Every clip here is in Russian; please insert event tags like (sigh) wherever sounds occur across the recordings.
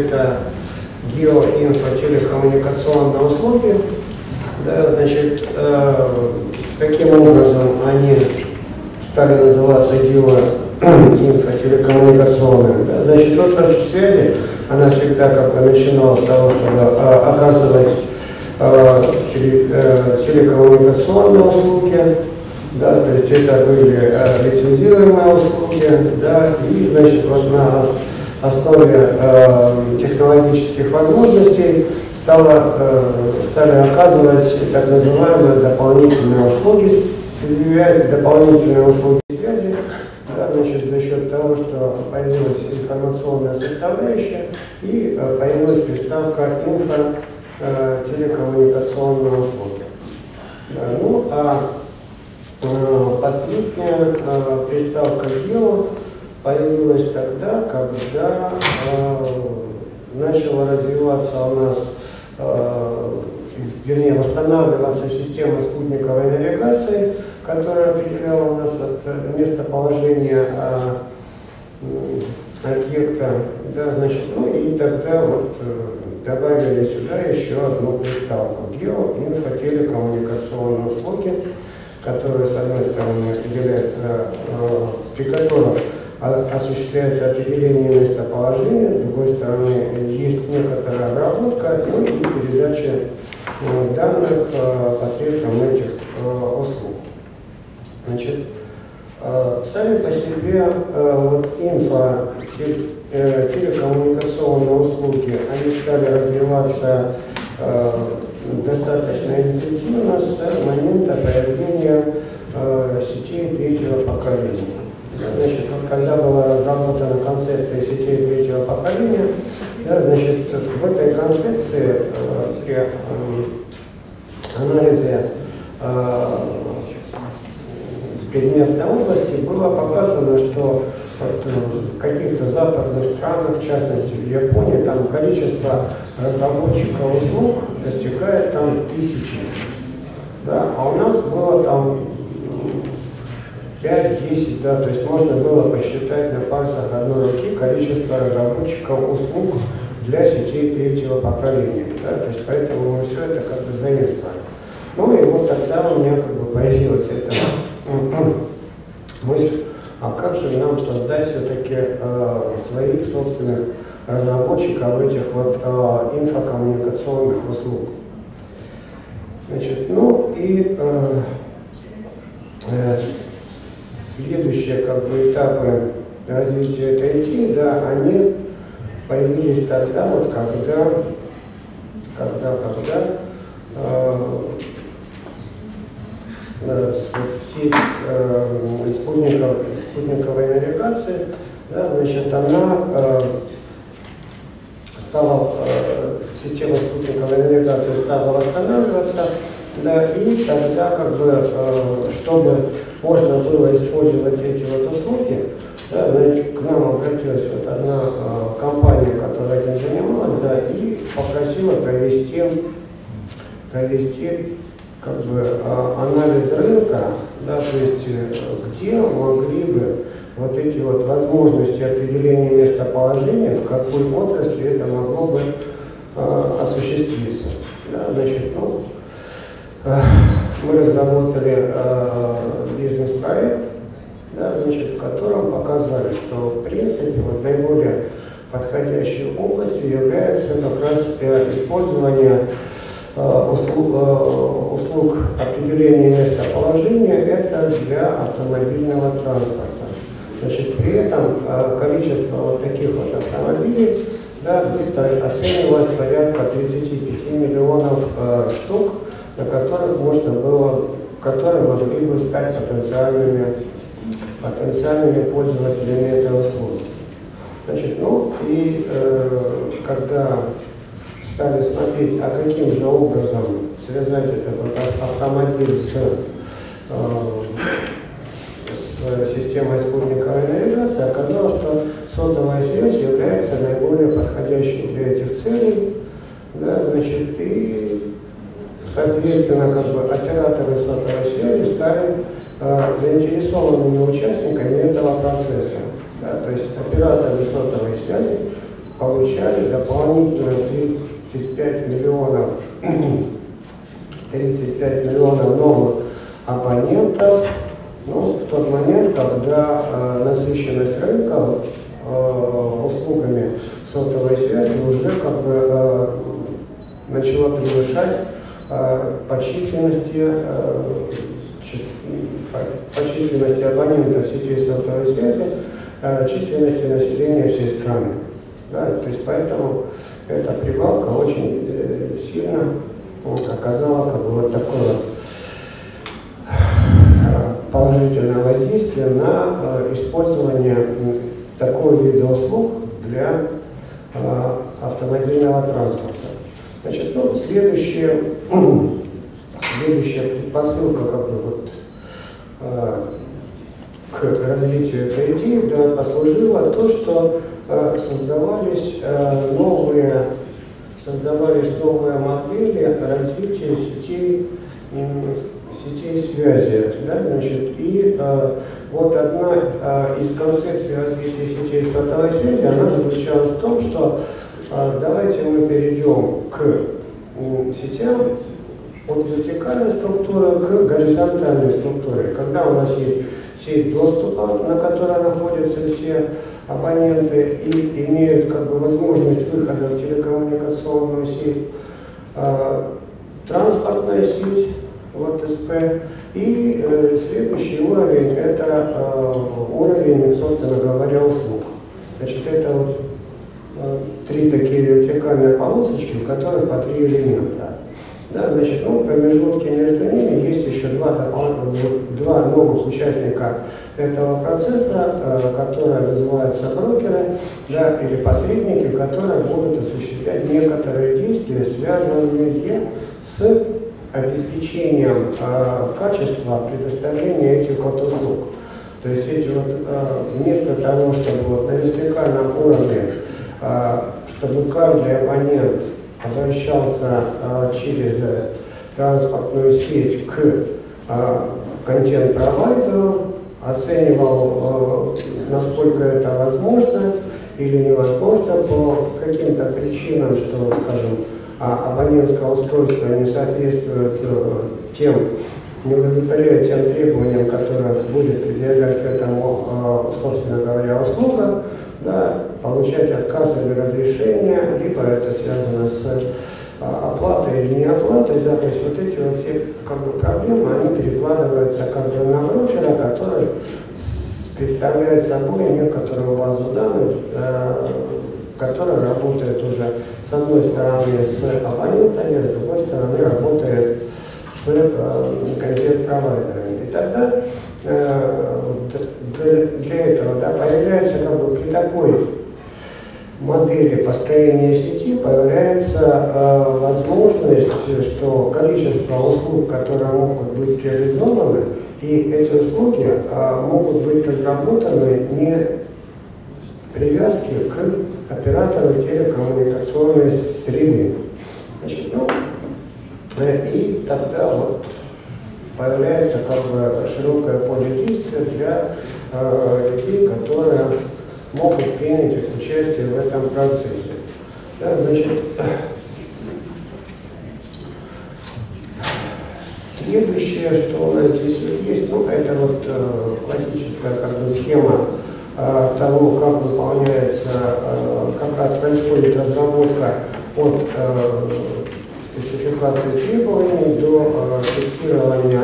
это геоинфотелекоммуникационные услуги. Да, значит, э, каким образом они стали называться геоинфотелекоммуникационными. (clears throat) Да? Значит, отрасль связи, она всегда как бы начинала с того, чтобы э, оказывать э, теле, э, телекоммуникационные услуги, да, то есть это были э, лицензируемые услуги, да, и, значит, вот на основе э, технологических возможностей стало, э, стали оказывать так называемые дополнительные услуги, связи, дополнительные услуги связи, да, значит, за счет того, что появилась информационная составляющая и э, появилась приставка инфо э, телекоммуникационные услуги. Да, ну, а Э, последняя э, приставка «гео» появилась тогда, когда э, начала развиваться у нас, вернее, восстанавливаться система спутниковой навигации, которая определяла у нас вот местоположение объекта, да, значит, ну и тогда вот добавили сюда еще одну приставку гео инфотелекоммуникационные услуги которые, с одной стороны, определяют, э, э, при которых осуществляется определение местоположения, с другой стороны, есть некоторая обработка ну, и передача э, данных посредством этих услуг. Значит, сами по себе вот инфо, телекоммуникационные услуги, они стали развиваться достаточно интенсивно с момента появления э, сетей третьего поколения. Значит, вот когда была разработана концепция сетей третьего поколения, да, значит, в этой концепции э, при э, анализе э, предметной области было показано, что вот, э, в каких-то западных странах, в частности в Японии, там количество разработчиков услуг достигает там тысячи. Да? А у нас было там 5-10, да, то есть можно было посчитать на пальцах одной руки количество разработчиков услуг для сетей третьего поколения. Да? То есть поэтому мы все это как бы заимствовали. Ну и вот тогда у меня как бы появилась эта (clears throat) мысль, а как же нам создать все-таки э, своих собственных разработчиков этих вот э, инфокоммуникационных услуг. Значит, ну и э, э, следующие как бы этапы развития этой идеи, да, они появились тогда, вот когда, когда, когда э, э, сеть э, спутников, спутниковой навигации, да, значит, она э, стала, э, система спутниковой навигации стала восстанавливаться, да, и тогда, как бы, э, чтобы можно было использовать эти вот услуги, да, к нам обратилась вот одна э, компания, которая этим занималась, да, и попросила провести, провести как бы, анализ рынка, да, то есть где могли бы вот эти вот возможности определения местоположения, в какой отрасли это могло бы э, осуществиться. Да, значит, ну, э, мы разработали э, бизнес-проект, да, значит, в котором показали, что в принципе вот наиболее подходящей областью является как раз э, использование э, услуг, услуг определения местоположения это для автомобильного транспорта. Значит, при этом количество вот таких вот автомобилей да, где-то оценивалось порядка 35 миллионов штук, на которых можно было, которые могли бы стать потенциальными, потенциальными пользователями этой услуги. Значит, ну и э, когда стали смотреть, а каким же образом связать этот автомобиль с э, системой спутниковой навигации, оказалось, что сотовая связь является наиболее подходящей для этих целей. Да, значит, и, соответственно, как бы операторы сотовой связи стали э, заинтересованными участниками этого процесса. Да, то есть операторы сотовой связи получали дополнительно 35 миллионов (clears throat) 35 миллионов новых абонентов ну, в тот момент, когда э, насыщенность рынка э, услугами сотовой связи уже как бы э, начала превышать по численности э, по численности абонентов сетей сотовой связи, э, численности населения всей страны. Да, то есть поэтому эта прибавка очень э, сильно оказала как бы вот такое вот положительное воздействие на э, использование такого вида услуг для э, автомобильного транспорта. Значит, ну, следующая, следующая предпосылка как бы вот, э, к развитию этой идеи да, послужило то, что создавались новые создавались новые модели развития сетей сетей связи. Да, значит, и э, вот одна э, из концепций развития сетей сотовой связи, она заключалась в том, что э, давайте мы перейдем к э, сетям от вертикальной структуры к горизонтальной структуре. Когда у нас есть сеть доступа, на которой находятся все абоненты и имеют как бы возможность выхода в телекоммуникационную сеть, э, транспортная сеть, в СП. И э, следующий уровень – это э, уровень, собственно говоря, услуг. Значит, это вот три такие вертикальные полосочки, в которых по три элемента. Да, значит, ну, промежутки между ними есть еще два, два новых участника этого процесса, э, которые называются брокеры, да, или посредники, которые будут осуществлять некоторые действия, связанные с обеспечением э, качества предоставления этих вот услуг. То есть эти вот, э, вместо того, чтобы вот на вертикальном уровне, э, чтобы каждый абонент обращался э, через транспортную сеть к э, контент-провайдеру, оценивал, э, насколько это возможно или невозможно по каким-то причинам, что, скажем, а абонентское устройство не соответствует э, тем, не удовлетворяет тем требованиям, которые будет предъявлять к этому, э, собственно говоря, услуга, да, получать отказ или разрешение, либо это связано с э, оплатой или не оплатой, да, то есть вот эти вот все как бы, проблемы, они перекладываются как бы на брокера, который представляет собой некоторую базу данных, которая работает уже с одной стороны с абонентами, а с другой стороны работает с э, контент-провайдерами. И тогда э, для, для этого да, появляется как бы при такой модели построения сети появляется э, возможность, что количество услуг, которые могут быть реализованы, и эти услуги э, могут быть разработаны не привязки к оператору телекоммуникационной среды. Значит, ну, э, и тогда вот появляется как бы широкое поле действия для э, людей, которые могут принять участие в этом процессе. Да, значит, следующее, что у нас здесь вот есть, ну, это вот э, классическая как бы схема Э, того, как выполняется, э, как происходит разработка от э, спецификации требований до тестирования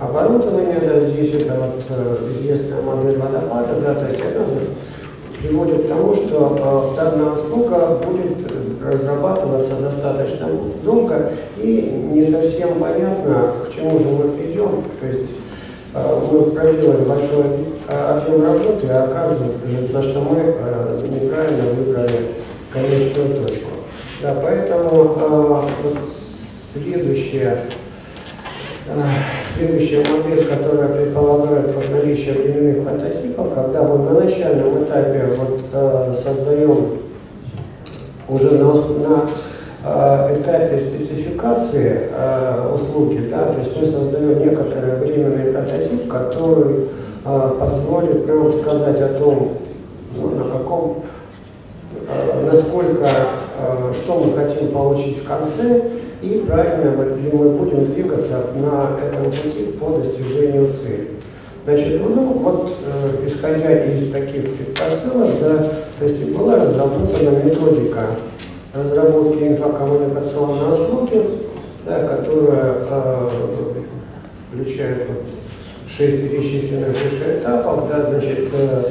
оборудования. Да, здесь это вот известная модель водопада, да, то есть это приводит к тому, что данная услуга будет разрабатываться достаточно долго и не совсем понятно, к чему же мы придем. То есть мы проделали большой объем работы, а оказывается, что мы неправильно выбрали конечную точку. Да, поэтому вот следующая, э, следующая модель, которая предполагает вот наличие временных прототипов, когда мы на начальном этапе вот, э, создаем уже на, на э, этапе спецификации э, услуги, да, то есть мы создаем некоторый временный прототип, который а, позволит нам сказать о том, том, насколько, что мы хотим получить в конце, и правильно ли мы будем двигаться на этом пути по достижению цели. Значит, ну вот, э, исходя из таких предпосылок, да, то есть была разработана методика разработки инфокоммуникационной услуги, да, которая э, включает вот, шесть перечисленных выше этапов, да, значит, э,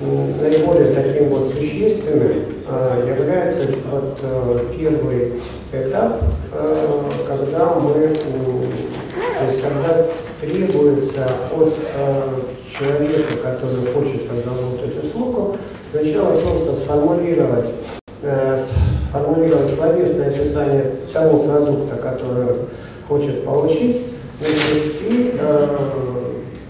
наиболее таким вот существенным э, является вот, э, первый этап, э, когда мы, то есть когда требуется от э, человека, который хочет разработать услугу, сначала просто сформулировать, сформулировать словесное описание того продукта, который хочет получить, и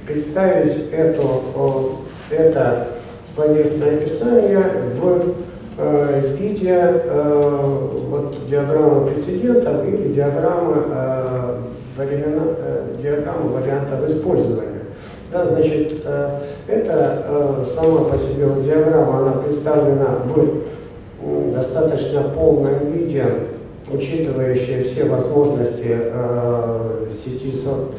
представить эту, это словесное описание в э, виде э, вот, диаграммы прецедентов или диаграммы э, времена, э, диаграмму вариантов использования. Да, значит, это сама по себе диаграмма, она представлена в достаточно полном виде, учитывающая все возможности сети сот,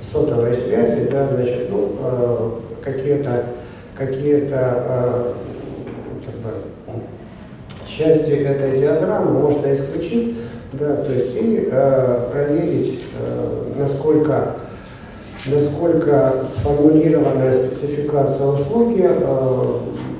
сотовой связи, да, значит, ну, какие-то какие-то как бы, части этой диаграммы можно исключить, да, то есть и э, проверить, э, насколько, насколько сформулированная спецификация услуги э,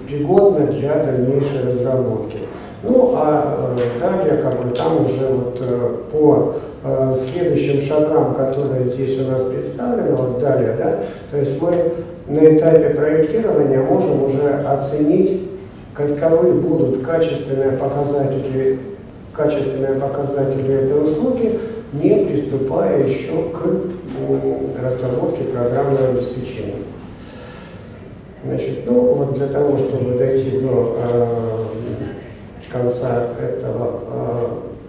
пригодна для дальнейшей разработки. Ну а э, далее как бы там уже вот э, по э, следующим шагам, которые здесь у нас представлены, вот далее, да, то есть мы на этапе проектирования можем уже оценить, каковы будут качественные показатели качественные показатели этой услуги, не приступая еще к разработке программного обеспечения. Значит, ну вот для того, чтобы дойти до э, конца этого,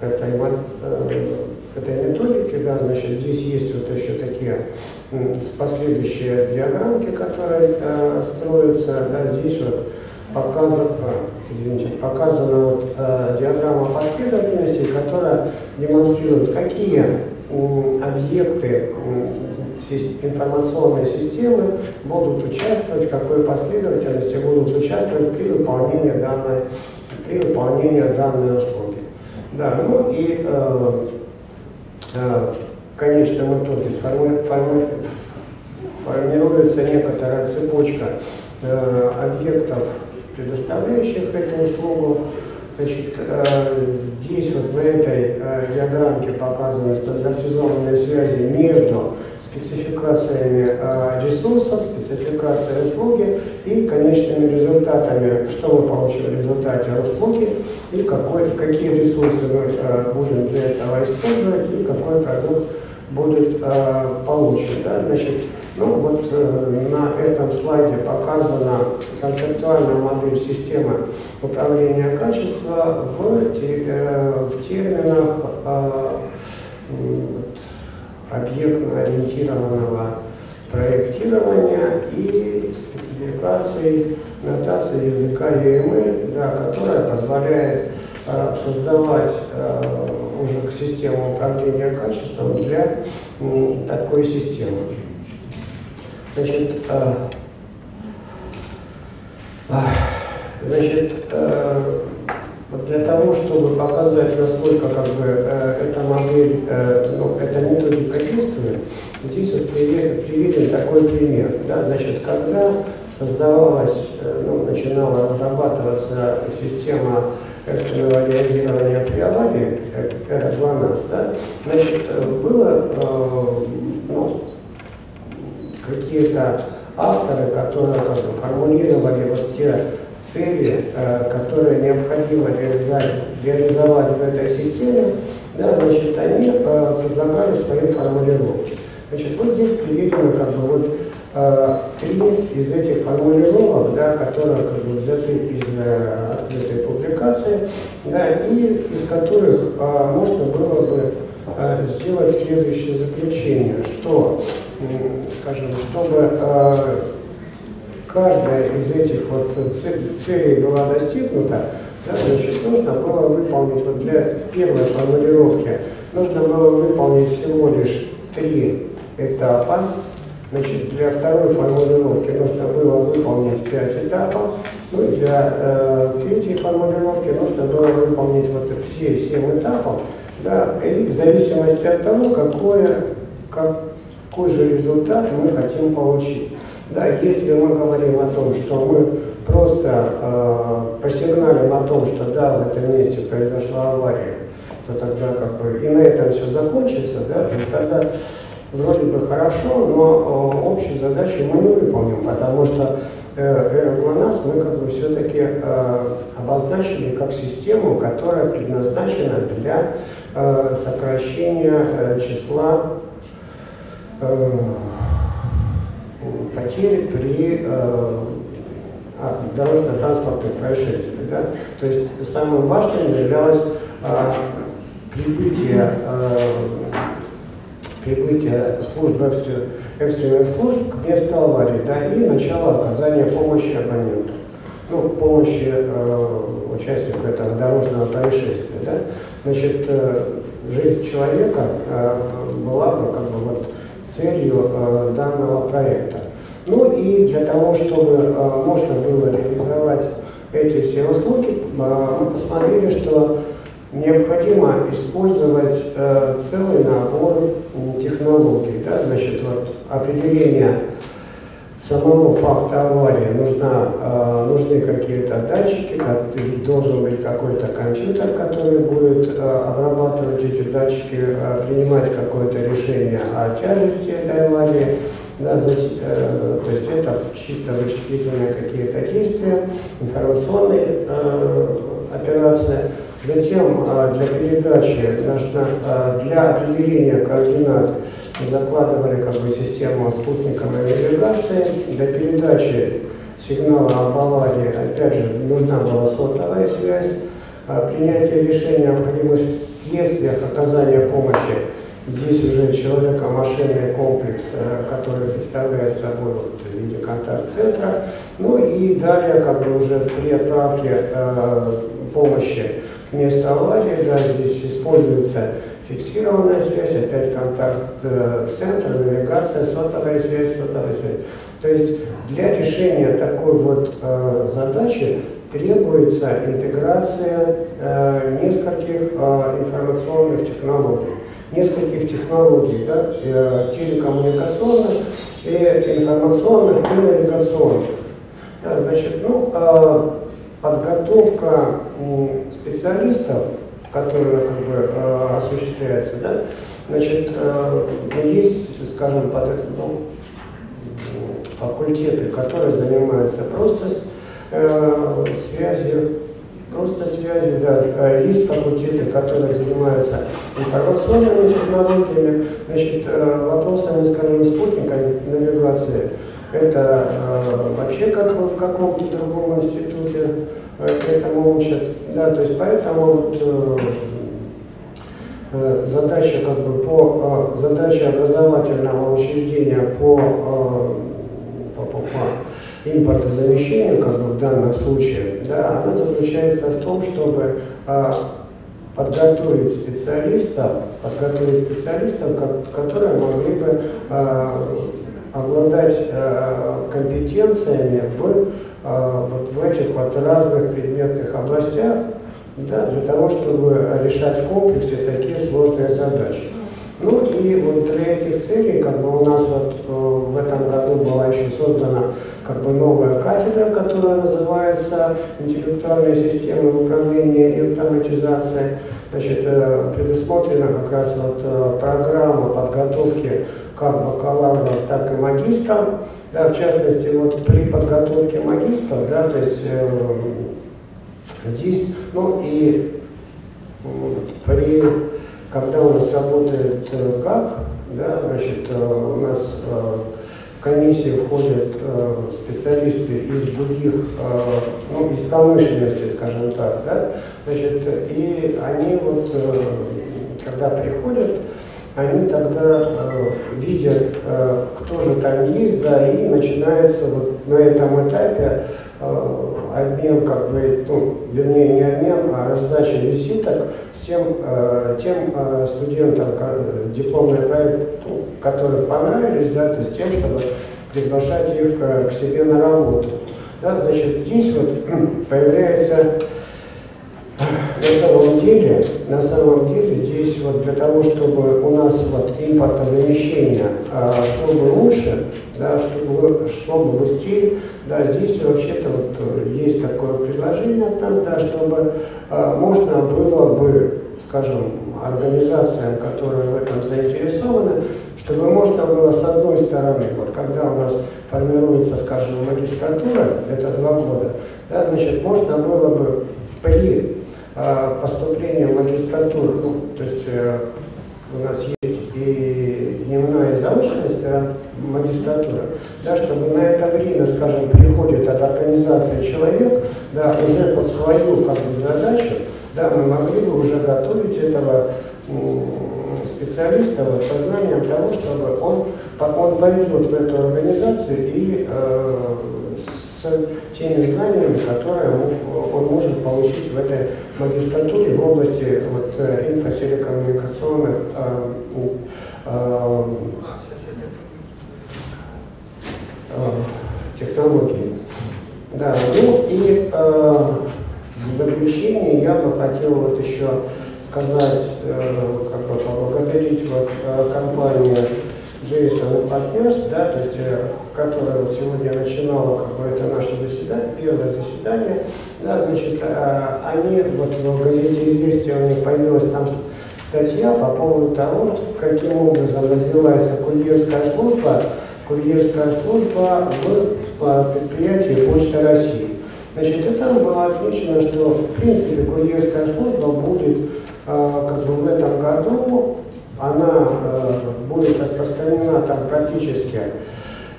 э, этой, э, этой методики, да, значит, здесь есть вот еще такие последующие диаграммки, которые э, строятся, да, здесь вот показано, извините, показана вот, э, диаграмма последовательности, которая демонстрирует, какие э, объекты информационной системы будут участвовать, в какой последовательности будут участвовать при выполнении данной, при выполнении данной услуги. Да, ну и э, э, в конечном итоге сформи, форми, формируется некоторая цепочка э, объектов предоставляющих эту услугу. Значит, э, здесь вот на этой э, диаграмме показаны стандартизованные связи между спецификациями э, ресурсов, спецификацией услуги и конечными результатами, что мы получим в результате услуги и какой, какие ресурсы мы будем для этого использовать и какой продукт будет получен. Да? Значит, ну вот э, на этом слайде показана концептуальная модель системы управления качества в, э, в терминах э, объектно-ориентированного проектирования и спецификации нотации языка EML, да, которая позволяет э, создавать э, уже систему управления качеством для э, такой системы. Значит, э, э, значит э, вот для того, чтобы показать, насколько как бы, э, эта модель, э, ну, эта методика действует, здесь вот приведен, приведен такой пример. Да? Значит, когда создавалась, э, ну, начинала разрабатываться система экстренного реагирования при аварии, это ГЛОНАСС, да, значит, э, было э, ну, какие-то авторы, которые как бы, формулировали вот те цели, э, которые необходимо реализовать, реализовать в этой системе, да, значит, они э, предлагали свои формулировки. Значит, вот здесь приведены как бы вот э, три из этих формулировок, да, которые как бы взяты из э, открытой публикации, да, и из которых можно было бы сделать следующее заключение, что скажем, чтобы каждая из этих вот целей была достигнута, да, значит, нужно было выполнить, вот для первой формулировки, нужно было выполнить всего лишь три этапа. Значит, для второй формулировки нужно было выполнить пять этапов. Ну и для э, третьей формулировки нужно было выполнить вот все семь этапов. Да, и в зависимости от того, какое, какой же результат мы хотим получить. Да, если мы говорим о том, что мы просто э, посигналим о том, что да, в этом месте произошла авария, то тогда как бы и на этом все закончится, да, то тогда вроде бы хорошо, но э, общую задачу мы не выполним, потому что э, ГЛОНАСС мы как бы все-таки э, обозначили как систему, которая предназначена для э, сокращения э, числа э, потерь при э, а, дорожно-транспортных происшествий. Да? То есть самым важным являлось э, прибытие, э, прибытие служб экстрен, экстренных служб к месту аварии да, и начало оказания помощи абоненту. Ну, помощи э, участнику этого дорожного происшествия. Да? Значит, э, жизнь человека э, была бы как бы вот целью э, данного проекта. Ну и для того, чтобы э, можно было реализовать эти все услуги, э, мы посмотрели, что необходимо использовать э, целый набор технологий. Да? Значит, вот определение самого факта аварии нужна, э, нужны какие-то датчики, должен быть какой-то компьютер, который будет обрабатывать эти датчики, принимать какое-то решение о тяжести этой аварии. Да, э, то есть это чисто вычислительные какие-то действия, информационные э, операции. Затем э, для передачи, нужно, э, для определения координат закладывали как бы систему спутниковой навигации. Для передачи сигнала об аварии, опять же, нужна была сотовая связь. А принятие решения о необходимых следствиях оказания помощи. Здесь уже человеко-машинный комплекс, э, который представляет собой вот, контакт-центра. Ну и далее, как бы уже при отправке э, помощи к месту аварии, да, здесь используется фиксированная связь, опять контакт-центр, э, навигация, сотовая связь, сотовая связь. То есть для решения такой вот э, задачи требуется интеграция э, нескольких э, информационных технологий, нескольких технологий, да, э, телекоммуникационных, и информационных и навигационных. Да, значит, ну, э, подготовка специалистов которая как бы э, осуществляется, да, значит, э, есть, скажем, под, ну, факультеты, которые занимаются просто связью, просто связью, да, э, есть факультеты, которые занимаются информационными технологиями, значит, э, вопросами, скажем, спутника навигации, это э, вообще как в каком-то другом институте этому учат. Да, то есть поэтому вот, э, э, задача как бы по э, задача образовательного учреждения по, э, по, по, по импортозамещению, как бы в данном случае, да, она заключается в том, чтобы э, подготовить специалистов, подготовить специалистов, которые могли бы э, обладать э, компетенциями в а, вот в этих вот разных предметных областях, да, для того, чтобы решать в комплексе такие сложные задачи. Ну и вот для этих целей, как бы у нас вот э, в этом году была еще создана как бы новая кафедра, которая называется интеллектуальная система управления и автоматизации. Значит, э, предусмотрена как раз вот э, программа подготовки как бакалавров, так и магистров. Да, в частности, вот при подготовке магистров, да, то есть здесь, ну и при, когда у нас работает э, ГАК, да, значит, э, у нас э, в комиссию входят э, специалисты из других, э, ну, из промышленности, скажем так, да, значит, и они вот, э, когда приходят, они тогда э, видят, э, кто же там есть, да, и начинается вот на этом этапе э, обмен, как бы, ну, вернее, не обмен, а раздача визиток с тем, э, тем э, студентам, дипломный проект, ну, которых понравились, да, то есть тем, чтобы приглашать их э, к себе на работу. Да, значит, здесь вот (clears throat) появляется на самом деле, на самом деле здесь вот для того, чтобы у нас вот импортозамещение а, шло бы лучше, да, чтобы шло бы быстрее, да, здесь вообще-то вот есть такое предложение от нас, да, чтобы а, можно было бы, скажем, организациям, которые в этом заинтересованы, чтобы можно было с одной стороны, вот когда у нас формируется, скажем, магистратура, это два года, да, значит, можно было бы при а, поступления в магистратуру, ну, то есть э, у нас есть и дневная и заочная магистратура, да, чтобы на это время, скажем, приходит от организации человек, да, уже под свою как бы, задачу, да, мы могли бы уже готовить этого специалиста вот, сознанием того, чтобы он, он пойдет в эту организацию и э, с теми знаниями, которые он, может получить в этой магистратуре в области вот, э, инфотелекоммуникационных э, э, э, технологий. Да, ну и э, в заключение я бы хотел вот еще сказать, э, как бы поблагодарить вот, э, компанию Джейсон Партнерс, да, то есть, э, которая вот сегодня начинала бы, это наше заседание, первое заседание, да, значит, э, они, вот в газете «Известия» у них появилась там статья по поводу того, каким образом развивается курьерская служба, курьерская служба в э, предприятии Почты России. Значит, и там было отмечено, что в принципе курьерская служба будет как бы в этом году она э, будет распространена там практически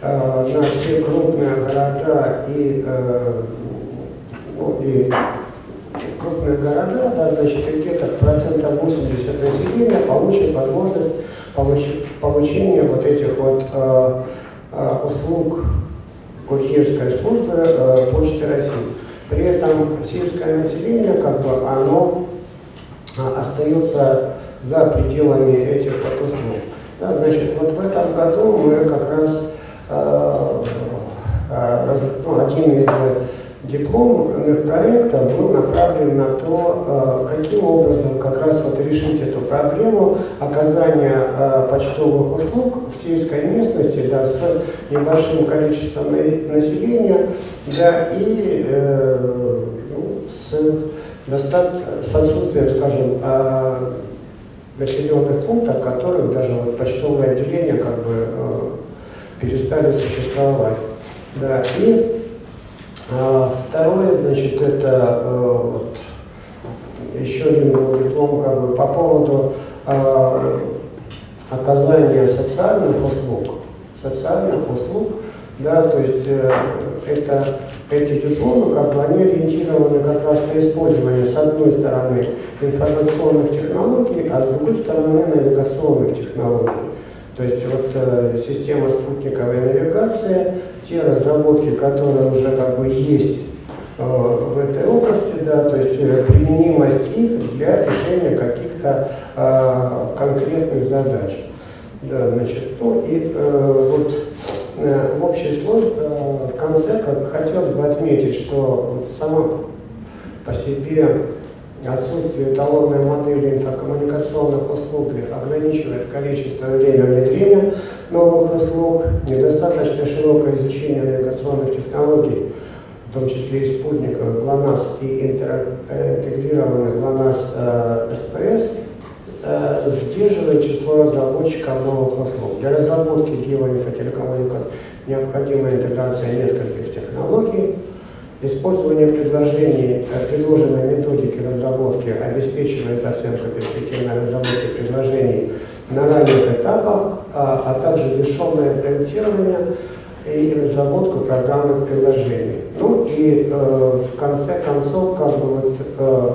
э, на все крупные города и, э, ну, и крупные города, да, значит, где-то процентов 80 населения получит возможность получ, получения вот этих вот услуг курьерской службы Почты России. При этом сельское население, как бы, оно остается за пределами этих услуг. Да, значит, вот в этом году мы как раз э, э, раз, ну, один из дипломных проектов был направлен на то, э, каким образом как раз вот решить эту проблему оказания э, почтовых услуг в сельской местности да, с небольшим количеством населения да, и э, ну, с, достат, с отсутствием, скажем, населенных пунктах, в которых даже вот почтовые отделения как бы э, перестали существовать. Да, и э, второе, значит, это э, вот, еще один был диплом как бы по поводу э, оказания социальных услуг, социальных услуг, да, то есть э, это эти дипломы, как бы, они ориентированы как раз на использование, с одной стороны, информационных технологий, а с другой стороны, навигационных технологий. То есть вот э, система спутниковой навигации, те разработки, которые уже как бы есть э, в этой области, да, то есть э, применимость их для решения каких-то э, конкретных задач. Да, значит, ну и э, вот в общей сложности, э, в конце хотелось бы отметить, что вот само по себе отсутствие эталонной модели инфокоммуникационных услуг ограничивает количество время внедрения новых услуг, недостаточно широкое изучение навигационных технологий, в том числе и спутников ГЛОНАСС и интегрированных ГЛОНАСС э, СПС, Э, сдерживает число разработчиков новых услуг. Для разработки геоинфотелекоммуникаций необходима интеграция нескольких технологий, использование предложений, э, предложенной методики разработки обеспечивает оценку перспективной разработки предложений на ранних этапах, а, а также бесшовное проектирование и разработку программных приложений. Ну и э, в конце концов, как бы вот, э,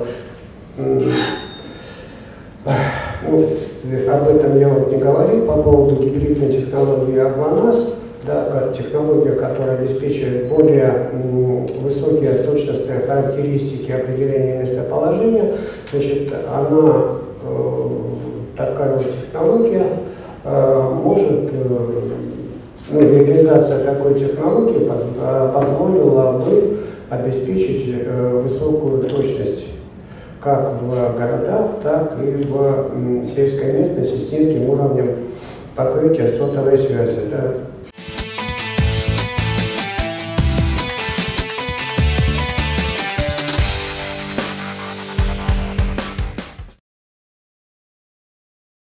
ну, об этом я вот не говорил по поводу гибридной технологии АГЛОНАСС, да, технология, которая обеспечивает более высокие точностные характеристики определения местоположения, значит, она, э, такая вот технология, э, может, э, ну, реализация такой технологии позволила бы обеспечить высокую точность как в городах, так и в сельской местности с низким уровнем покрытия сотовой связи. Да.